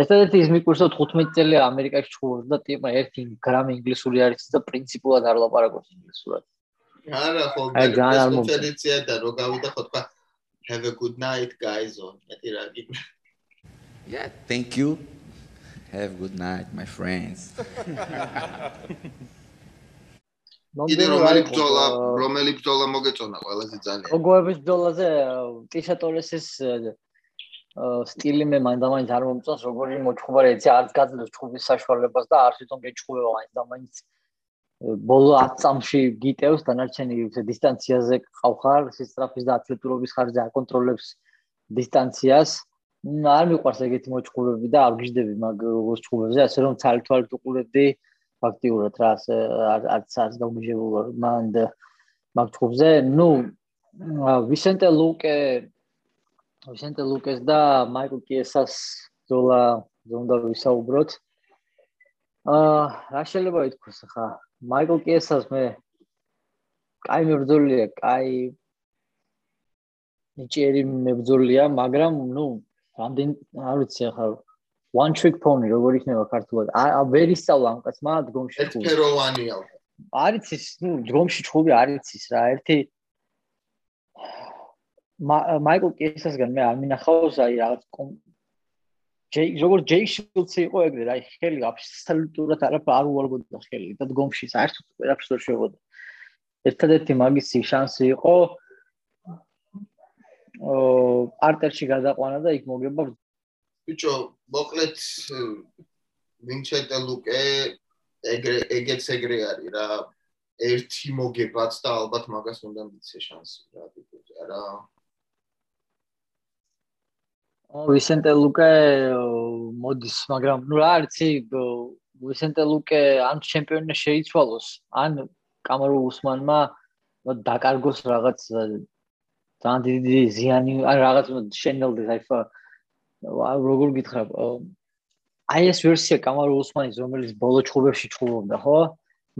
ესეთი ის მიკურსო 15 წელი ამერიკაში ჩხუბობს და ტიპა ერთი გრამი ინგლისური არის და პრინციპულად არ ლაპარაკობს ინგლისურად. არა ხო ეს კონფერენცია და რო გავიდა ხო თქვა have a good night guys on მეტი რა გიქნა yeah thank you. Have good night my friends. კიდე რომელი ბრძოლა რომელი ბრძოლა მოგეწონა ყველაზე ძალიან. გოგოების ბრძოლაზე ტიშატორესის სტილი მე მაინდამაინც არ მომწონს როგორი მოჩხუბარი ეცი არც გაძლევს ჩხუბის საშუალებას და არც თვითონ გეჩხუბება მაინდამაინც ბოლო 10 წამში გიტევს დანარჩენი დისტანციაზე ყავხარ სისტრაფის და ათლეტურობის ხარჯზე აკონტროლებს დისტანციას. არ მიყვარს ეგეთი მოჭყურები და არ გიждები მაგ როგორც ჩხუბებზე ასე რომ ცალ-თვალ უყურებდი ფაქტიურად რა არც არც გამიჟებულა მან მაგ ჩხუბზე. ნუ ვისენტე ლუკე ვისენტე ლუკეს და მაიკლ კიესას ზოლა ზონდა ვისაუბროთ. აა რა შეიძლება ითქვას ხა მაიკლ კიესას მე კაი მებრძოლია კაი ნიჭიერი მებრძოლია მაგრამ ნუ რამდენ არ ვიცი ახლა. One trick pony როგორ იქნება ქართულად? ვერ ისწავლა ამ კაცმა დგომში ერთფეროვანია არის ის ნუ დგომში ხუბი არის ის რა ერთი მაიკლ კესასგან მე არ მინახავს აი რაღაც ჯეი როგორ ჯეი შულცი იყო ეგრე რა ხელი აბსოლუტურად არ არ უარგოდა ხელი და დგომში საერთოდ ვერაფერს ვერ შეგოდა ერთადერთი მაგისი შანსი იყო პარტერში გადაყვანა და იქ მოგება ბიჭო მოკლედ ვინჩენტე ლუკე ეგრე ეგეც ეგრე არის რა ერთი მოგებაც და ალბათ მაგას უნდა მიცე შანსი რა ტიპოზე რა ო ვინჩენტე ლუკე მოდის მაგრამ ნუ რა არის ვინჩენტე ლუკე ან ჩემპიონი შეიცვალოს ან კამარო უსმანმა დაკარგოს რაღაც ძალიან დიდი ზიანი ან რაღაც შენელდეს აი როგორ გითხრა აი ეს ვერსია კამარო უსმანის რომელიც ბოლო ჩხუბებში ჩხუბობდა ხო?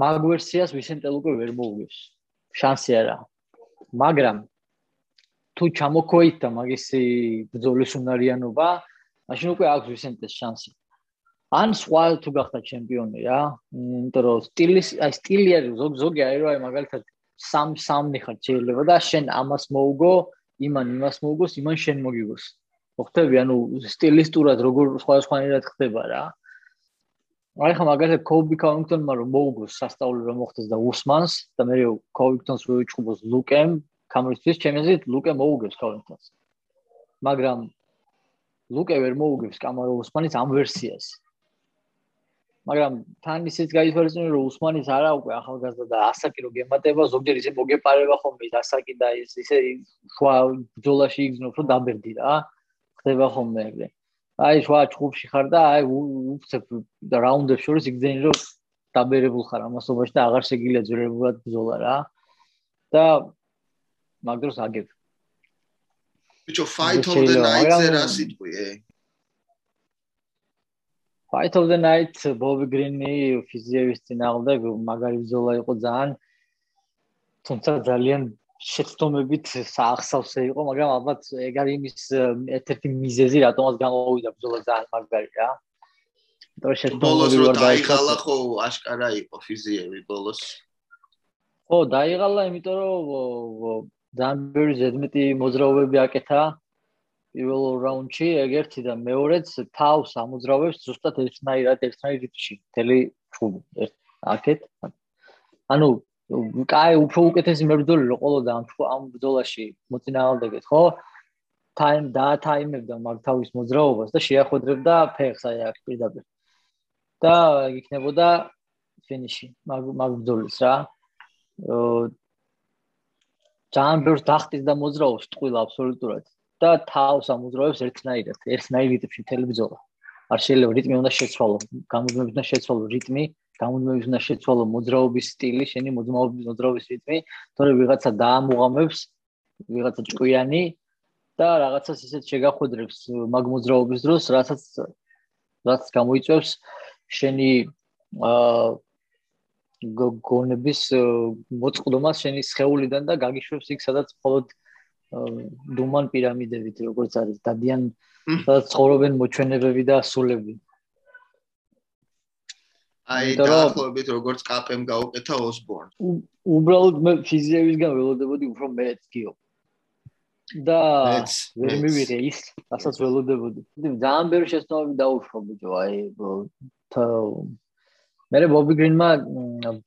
მაგ ვერსიას ვისენტე ლუკე ვერ მოუგებს. შანსი არა. მაგრამ თუ ჩამოქოით და მაგისი ბრძოლის უნარიანობა მაშინ უკვე აქვს ვისენტეს შანსი ან სხვა თუ გახდა ჩემპიონი რა იმიტომ რომ სტილი აი სტილი არის ზოგი ზოგი აი რა მაგალითად სამ სამი ხარ შეიძლება და შენ ამას მოუგო, იმან იმას მოუგოს, იმან შენ მოგიგოს. მოხდები, ანუ სტილისტურად როგორ სხვა სხვანაირად ხდება რა. აი ხა მაგალითად კობი კაუნგტონმა რომ მოუგოს სასწაული რომ მოხდეს და უსმანს და მე კოუინგტონს ვიჩხუბოს ლუკემ, კამერისთვის ჩემეზით ლუკე მოუგებს კაუნგტონს. მაგრამ ლუკე ვერ მოუგებს კამარო უსმანის ამ ვერსიას. მაგრამ თან ისიც გაითვალისწინე რომ უსმანის არა უკვე ახალგაზრდა და ასაკი რო გემატება ზოგჯერ ისე მოგეპარება ხოლმე ის ასაკი და ის ისე შუა ბძოლაში იგზნობს რომ დაბერდი რა ხდება ხოლმე ეგრე აი შუა ჩხუბში ხარ და აი უცებ და რაუნდებს შორის იგზენი რომ დაბერებულ ხარ ამასობაში და აღარ შეგიძლია ძვირებულად ბრძოლა რა. და მაგდროს აგებ. ბიჭო, fight of the night-ზე რა სიტყვიე? fight of the night ბობი გრინი ფიზიევის წინააღმდეგ მაგარი ბრძოლა იყო ძალიან თუმცა ძალიან შეცდომებით საახსავსე იყო, მაგრამ ალბათ ეგ არის იმის ერთ-ერთი მიზეზი, რატომაც გამოვიდა ბრძოლა ძალიან მაგარი რა. და შეცდომები რო დაიღალა ხო აშკარა იყო ფიზიები ბოლოს. ხო, დაიღალა, იმიტომ რომ ძალიან ბევრი ზედმეტი მოძრაობები აკეთა პირველ რაუნდში, ეგერთი და მეორეც თავს ამოძრავებს ზუსტად ერთნაირად ერთნაირ რიტმში. თელი ჩუბი აკეთ. ანუ კაი უფრო უკეთესი მებრძოლი რო ყოლოდა ამ ამ ბრძოლაში მოწინააღმდეგეთ ხო time და time-ებდა მაგ თავის მოძრაობას და შეახვედრებდა ფეხს აი აქ პირდაპირ და იქნებოდა ფინიში მაგ მაგ ბრძოლის რა ძალიან ბევრს დახტის და მოძრაობს ტყუილ აბსოლუტურად. და თავს ამოძრავებს ერთნაირად ერთნაირ რიტმში მთელი ბრძოლა არ შეიძლება რიტმი უნდა შეცვალო გამუდმებით უნდა შეცვალო რიტმი გამუდმებით უნდა შეცვალო მოძრაობის სტილი შენი მოძრაობის მოძრაობის რიტმი თორე ვიღაცა დაამუღამებს ვიღაცა ჭკვიანი და რაღაცას ისეთ შეგახვედრებს მაგ მოძრაობის დროს რასაც რაც გამოიწვევს შენი აა გონების მოწყდომას შენი სხეულიდან და გაგიშვებს იქ სადაც მხოლოდ დუმან პირამიდებით როგორც არის დადიან სადაც ცხოვრობენ მოჩვენებები და სულები. აი დაახლოებით როგორც კაპემ გაუკეთა ოსბორნ. უბრალოდ მე ფიზიებისგან ველოდებოდი უფრო მეც გიო. და ვერ მივიღე ის, რასაც ველოდებოდი. ძალიან ბევრი შეცდომები დაუშვა ბიჭო, აი მე ბობი გრინმა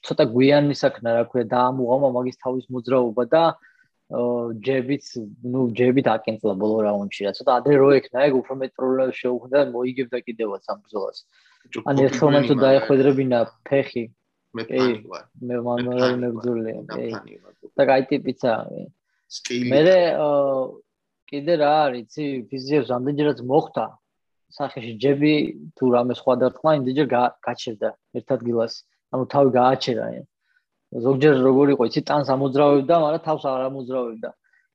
ცოტა გვიანი საქმე რა ქვია დაამუღამა მაგის თავის მოძრაობა და ჯებიც, ну, ჯებით აკენწლა ბოლო რაუნდში რა. ცოტა ადრე რო ექნა, ეგ უფრო მეტ პრობლემებს შეუქმნა და მოიგებდა კიდევაც ამ ბრძოლას. ან მან თუ დაეხვედრებინა ფეხი. მე ფანი ვარ. მე მანუელ მებძოლე. და კაი ტიპიცა. სტილი. მე კიდე რა არის, იცი, ფიზიებს ამდენჯერაც მოხდა. სახეში ჯები თუ რამე სხვა დარტყმა, იმდენჯერ გაჩერდა ერთ ადგილას. ანუ თავი გააჩერა. ზოგჯერ როგორ იყო იცი ტანს ამოძრავებდა მაგრამ თავს არ ამოძრავებდა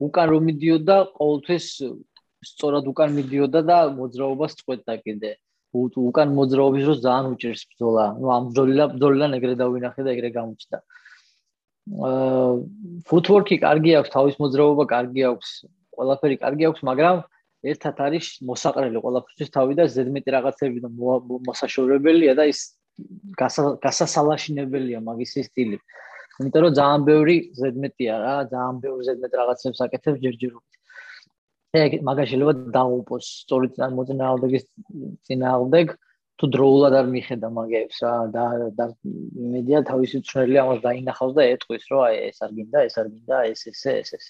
უკან რომ მიდიოდა ყოველთვის სწორად უკან მიდიოდა და მოძრაობას წყვეტდა კიდე უკან მოძრაობის დროს ძალიან უჭერს ბრძოლა ну ამ ბრძოლა ბრძოლიდან ეგრე დავინახე და ეგრე გამოჩნდა აა ფუტვორკი კარგი აქვს თავის მოძრაობა კარგი აქვს ყველაფერი კარგი აქვს მაგრამ ერთად არის მოსაყრელი ყველაფერთვის თავი და ზედმეტი რაღაცები და მოსაშორებელია და ის გასასალაშინებელია მაგის სტილი. იმიტომ რომ ძალიან ბევრი ზედმეტია რა, ძალიან ბევრი ზედმეტ რაღაცებს აკეთებს ჯერჯერობით. ეგ მაგას შეიძლება დაუპოს სწორი მოწინააღმდეგის წინააღმდეგ თუ დროულად არ მიხედა მაგებს რა და და მედია თავისი წვრელი ამას დაინახავს და ეტყვის რომ აი ეს არ გინდა, ეს არ გინდა, ეს ეს ეს ეს.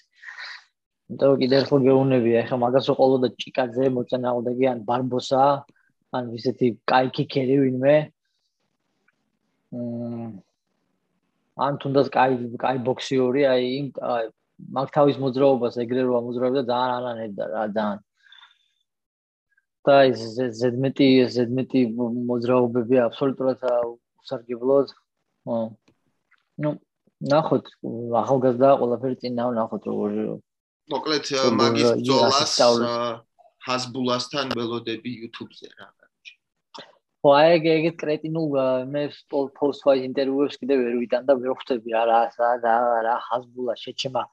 იმიტომ კიდე ერთხელ გეუბნებია, ეხლა მაგას რო ყოლოდა ჭიკაძე მოწინააღმდეგე ან ბარბოსა, ან ვისეთი კაიქიქერი ვინმე. მ ან თუნდაც კაი კაი ბოქსიორი, აი იმ მაგ თავის მოძრაობას ეგრე რო ამოძრავებდა ძალიან ანანებდა რა, ძალიან. და ეს ზედმეტი ზედმეტი მოძრაობები აბსოლუტურად უსარგებლოდ. ну, ნახოთ, ახალგაზრდა ყველაფერი წინ ნახოთ როგორ მოკლედ მაგის ბძოლას ჰაზბულასთან ველოდები YouTube-ზე რა ხო აი ეგ ეგეთ კრეტინულ მე პოსტ ფაის ინტერვიუებს კიდე ვერ ვიტან და ვერ ხვდები რა რა რა რა ხაზბულა შეჩემა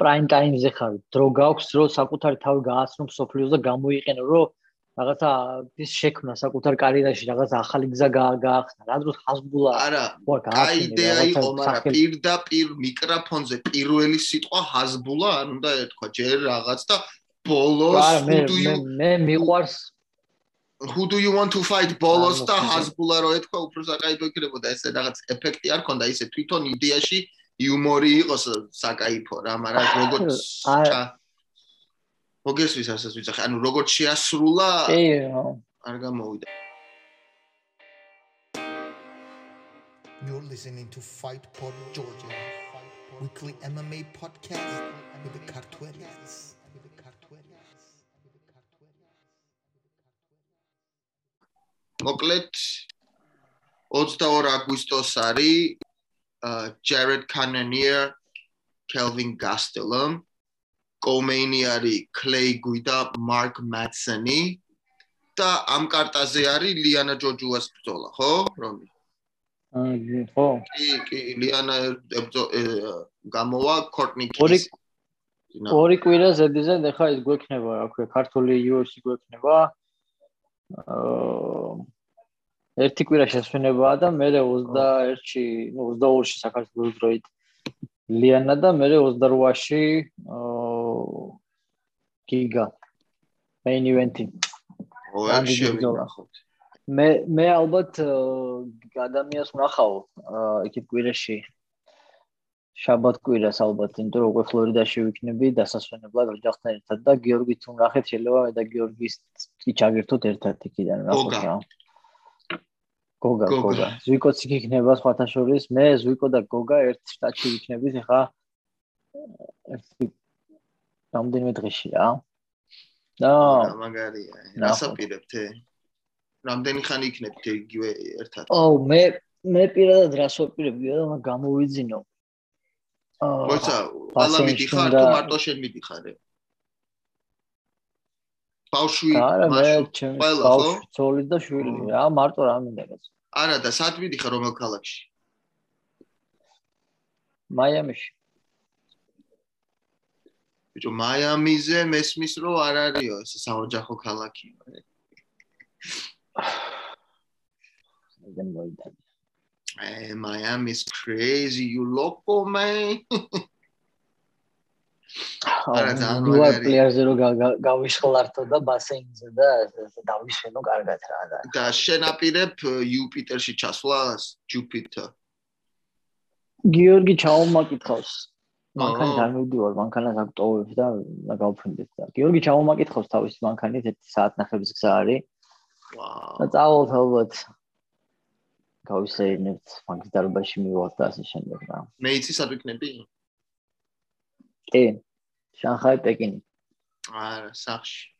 პრაიმ ტაიმზე ხარ. დრო გაქვს რო საკუთარი თავი გააცნო სოფლიოს და გამოიყენო რო რაღაცა ის შექმნა საკუთარ კარიერაში რაღაც ახალი გზა გაახსნა. რა დროს ხაზბულა არა აი იდეა იყო მაგრამ პირდაპირ მიკროფონზე პირველი სიტყვა ხაზბულა არ უნდა ეთქვა ჯერ რაღაც და ბოლოს მე მე მიყვარს who do you want to fight ბოლოს და ჰაზბულა რო ეთქვა უფრო საკაიფო იქნებოდა. ესე რაღაც ეფექტი არ ქონდა ისე თვითონ იდეაში იუმორი იყოს საკაიფო რა მაგრამ როგორც მოგესვის ასას ვიცახე ანუ როგორც შეასრულა არ გამოვიდა. You're listening to Fight Pod Georgia weekly MMA podcast with the Cartuerians მოკლედ 22 აგვისტოს არის Jared Cannonier, Kelvin Gastelum, კომეინი არის Clay Gui და Mark Madsen-ი და ამ კარტაზე არის ლიანა ჯოჯუას ბრძოლა, ხო? რომი? აა, ხო. კი, კი, ლიანა გამოვა Courtney ორი ორი კვირა ზედიზე ხა ის გვექნება, რა ქვია, ქართული UFC გვექნება. აა ერთი კვირა შესვენებაა და მე 21-ში, ნუ 22-ში საქართველოს დროით ლიანა და მე 28-ში აა გიგა. Main event-ი. ოღონდ შევინახოთ. მე მე ალბათ ადამიანს ვნახავ იქით კვირაში შაბათ კვირას ალბათ, იმიტომ რომ უკვე ფლორიდაში ვიქნები დასასვენებლად ოჯახთან ერთად და გიორგი თუ ნახეთ შეიძლება მე და გიორგის წიჩაგერთოთ ერთად იქიდან ნახოთ გოგა. გოგა ზვიკოც იქნება სხვათა შორის. მე ზვიკო და გოგა ერთ შტატში ვიქნებით ხა ერთი რამდენიმე დღეში რა და მაგარია რასაპირებთ რამდენი ხანი იქნებით იგივე ერთად? ო მე მე პირადად რას ვაპირებდი და გამოვიძინო. აა მოიცა ყველა მიდიხარ თუ მარტო შენ მიდიხარ ბავშვი ბავშვი ყველა ხო? ცოლი და შვილი რა მარტო რა მინდა კაცო არა და სად მიდიხარ რომელ ქალაქში? მაიამიში ბიჭო მაიამიზე მესმის რომ არ არისო ეს საოჯახო ქალაქი Hey, Miami is crazy, you loco, man. არა ძალიან მაგარი. პლეიერზე რო გავიშხლართო და ბასეინზე და დავიშენო კარგად რა და და შენაპირებ იუპიტერში ჩასვლას, ჯუპიტერ. გიორგი ჩაუმაკითხავს. მანქანი დამივდივარ, მანქანას აქტოვებს და გავფრინდეთ და. გიორგი ჩაუმაკითხავს თავის მანქანით 1 საათ ნახევრის გზა არის. ვაუ. და წავალთ ალბათ. გავისეირნებთ მაგის დარბაზში მივიღოთ და ასე შემდეგ რა. მე იცი სად ვიქნები? კი. შანხაი პეკინი. არა, სახში.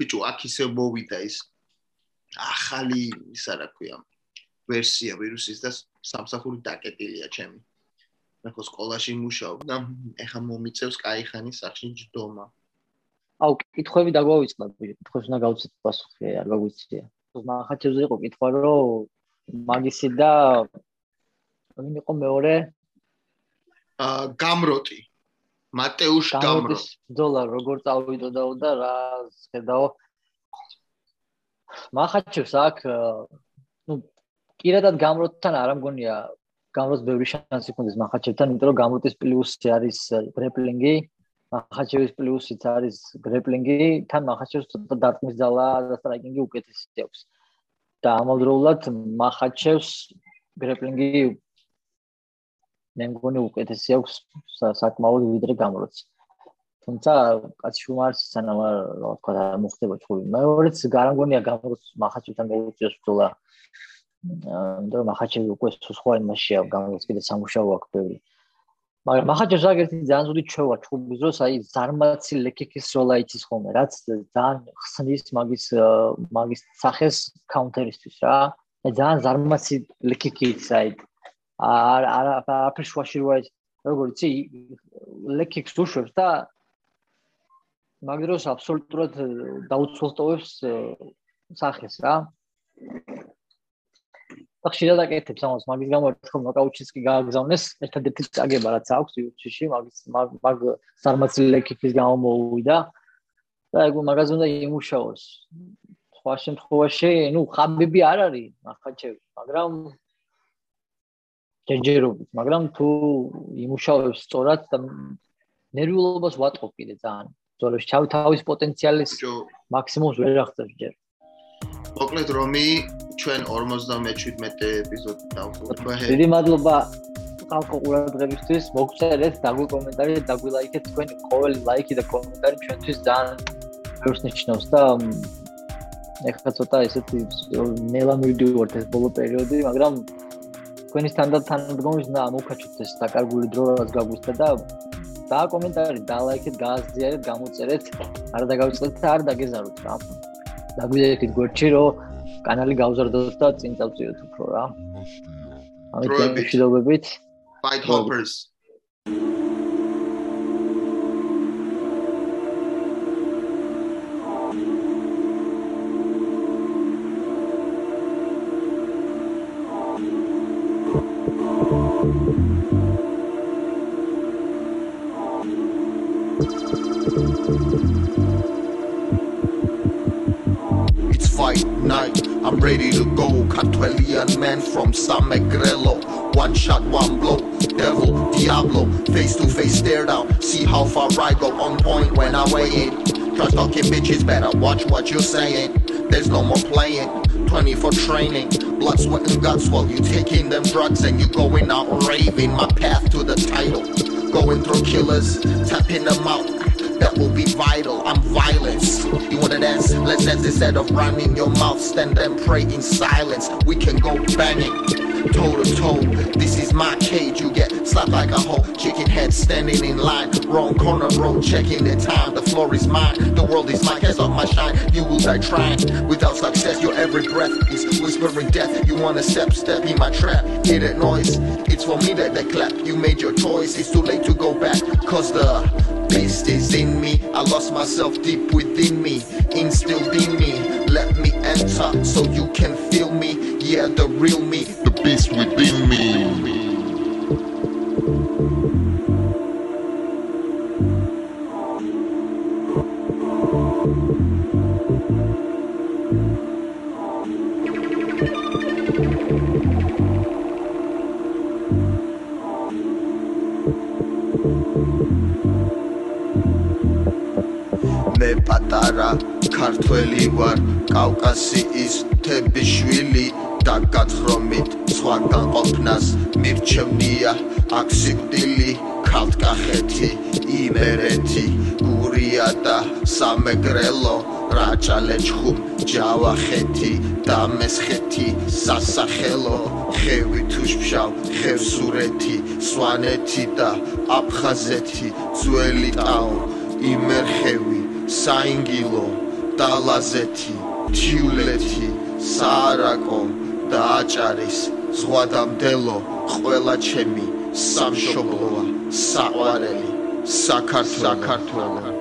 ბიჭო, აქ ისე მოვიდა ის ახალი ისა რა ქვია ვერსია ვირუსის და სამსახური დაკეტილია ჩემი. მე ხო სკოლაში მუშაობდა, ეხა მომიწევს кайხანის სახლში ჯდომა. აუ, კითხვები დაგვაუწყდა, კითხვებს უნდა გავცეთ პასუხი, არ გაგვიცია. მახაჩებზე იყო კითხვა, რომ მაგისი და ვინ იყო მეორე? აა, გამროტი. მატეუშ გამროტის ბრძოლა როგორ წავიდოდაო და რა შედაო? მახაჩევს აქ ну კირადად გამროტთან არ ამგონია გამროტს ბევრი შანსი ქონდეს მახაჩებთან, იმიტომ რომ გამროტის პლუსი არის გრეპლინგი, მახაჩევის პლუსიც არის გრეპლინგი, თან მახაჩევს ცოტა დარტყმის ძალა და სტრაიკინგი უკეთესი აქვს. და ამავდროულად მახაჩევს გრეპლინგი მე მგონი უკეთესი აქვს საკმაოდ ვიდრე გამროც. თუმცა კაცი შუმარს სანამ რა თქვა და მოხდება ჩხუბი. მეორეც გარანგონია გამროც მახაჩევთან მოუწიოს ბრძოლა. აა და მახაჩევი უკვე სხვა იმაშია გამროც კიდე სამუშაო აქვს ბევრი. მაგრამ მახაჩევს აგერთი ძალიან ზუსტი ჩვევა ჩხუბის დროს აი ზარმაცი ლეკიქის როლა იცის ხოლმე რაც ძალიან ხსნის მაგის მაგის სახეს კაუნტერისთვის რა აი ძალიან ზარმაცი ლეკიქის აი არ არ აფერ შუაში როა როგორ იცი ლეკიქს უშვებს და მაგდროს აბსოლუტურად დაუცველტოვებს სახეს რა და ხშირად აკეთებს ამას. მაგის გამო ერთხელ ნოკაუტშიც კი გააგზავნეს. ერთადერთი წაგება რაც აქვს UFC-ში მაგის მაგ სარმაცილი ეკიპის გამო მოუვიდა. და ეგ მაგაზე უნდა იმუშაოს. სხვა შემთხვევაში ნუ ხაბიბი არ არის ახაჩევი მაგრამ ჯერჯერობით. მაგრამ თუ იმუშავებს სწორად და ნერვიულობას ვატყობ კიდე ძალიან. ზოლებში ჩავ თავის პოტენციალის მაქსიმუმს ვერ აღწევ ჯერ. მოკლედ რომი ჩვენ 57 ეპიზოდი დავხურვა. დიდი მადლობა ხალხო ყურადღებისთვის. მოგწერეთ, დაგვიკომენტარეთ, დაგვილაიქეთ თქვენი ყოველი ლაიქი და კომენტარი ჩვენთვის ძალიან ბევრს ნიშნავს და ეხლა ცოტა ესეთი ნელა მივდივართ ეს ბოლო პერიოდი, მაგრამ თქვენი სტანდარტ თანადგომის და მოვქაჩოთ ეს დაკარგული დრო რაც გაგვისცა და და კომენტარი და ლაიქეთ, გააზიარეთ, გამოწერეთ, არ დაგავიწყდეთ და არ დაგეზაროთ რა. დაგვიძახით გვერდში რომ კანალი გავზარდოთ და წინ წავწიოთ უფრო რა. ამიტომ მშვიდობებით. Fight Hoppers. Night. I'm ready to go. Cartwellian man from Samegrelo. One shot, one blow. Devil, Diablo, face to face, stare down. See how far I go on point when I weigh in. Try talking bitches, better watch what you're saying. There's no more playing. 24 training, blood, sweat, and guts while you taking them drugs and you going out raving. My path to the title, going through killers, tapping them out that will be vital. I'm violence. You wanna dance? Let's dance instead of running your mouth. Stand and pray in silence. We can go banging toe to toe. This is my cage, you get slapped like a whole chicken head standing in line. Wrong corner, bro, checking the time. The floor is mine, the world is mine, cast off my shine. You will die trying without success. Your every breath is whispering death. You wanna step, step in my trap. Hear that noise? It's for me that they clap. You made your choice, it's too late to go back. Cause the beast is in me. I lost myself deep within me, instilled in me. Let me enter so you can feel me. Yeah, the real me, the beast within me. მე პატარა ქართველი ვარ კავკასიის თებიშვილი და გაცხრომით სხვა განყოფნას მირჩევნია აქ სიკვდილი ქალთკახეთი იმერეთი გურია და სამეგრელო რაჭალეჩხუ ჯავახეთი და მესხეთი სასახელო ხევი თუშფშავ ხევსურეთი სვანეთი და აფხაზეთი ძველი ტაო იმერხევი საინგილო დალაზეთი თიულეთი სარაკო და აჭარის ზღვადამდელო ყველა ჩემი სამშობლოა საყვარელი საქართველო Cartwellians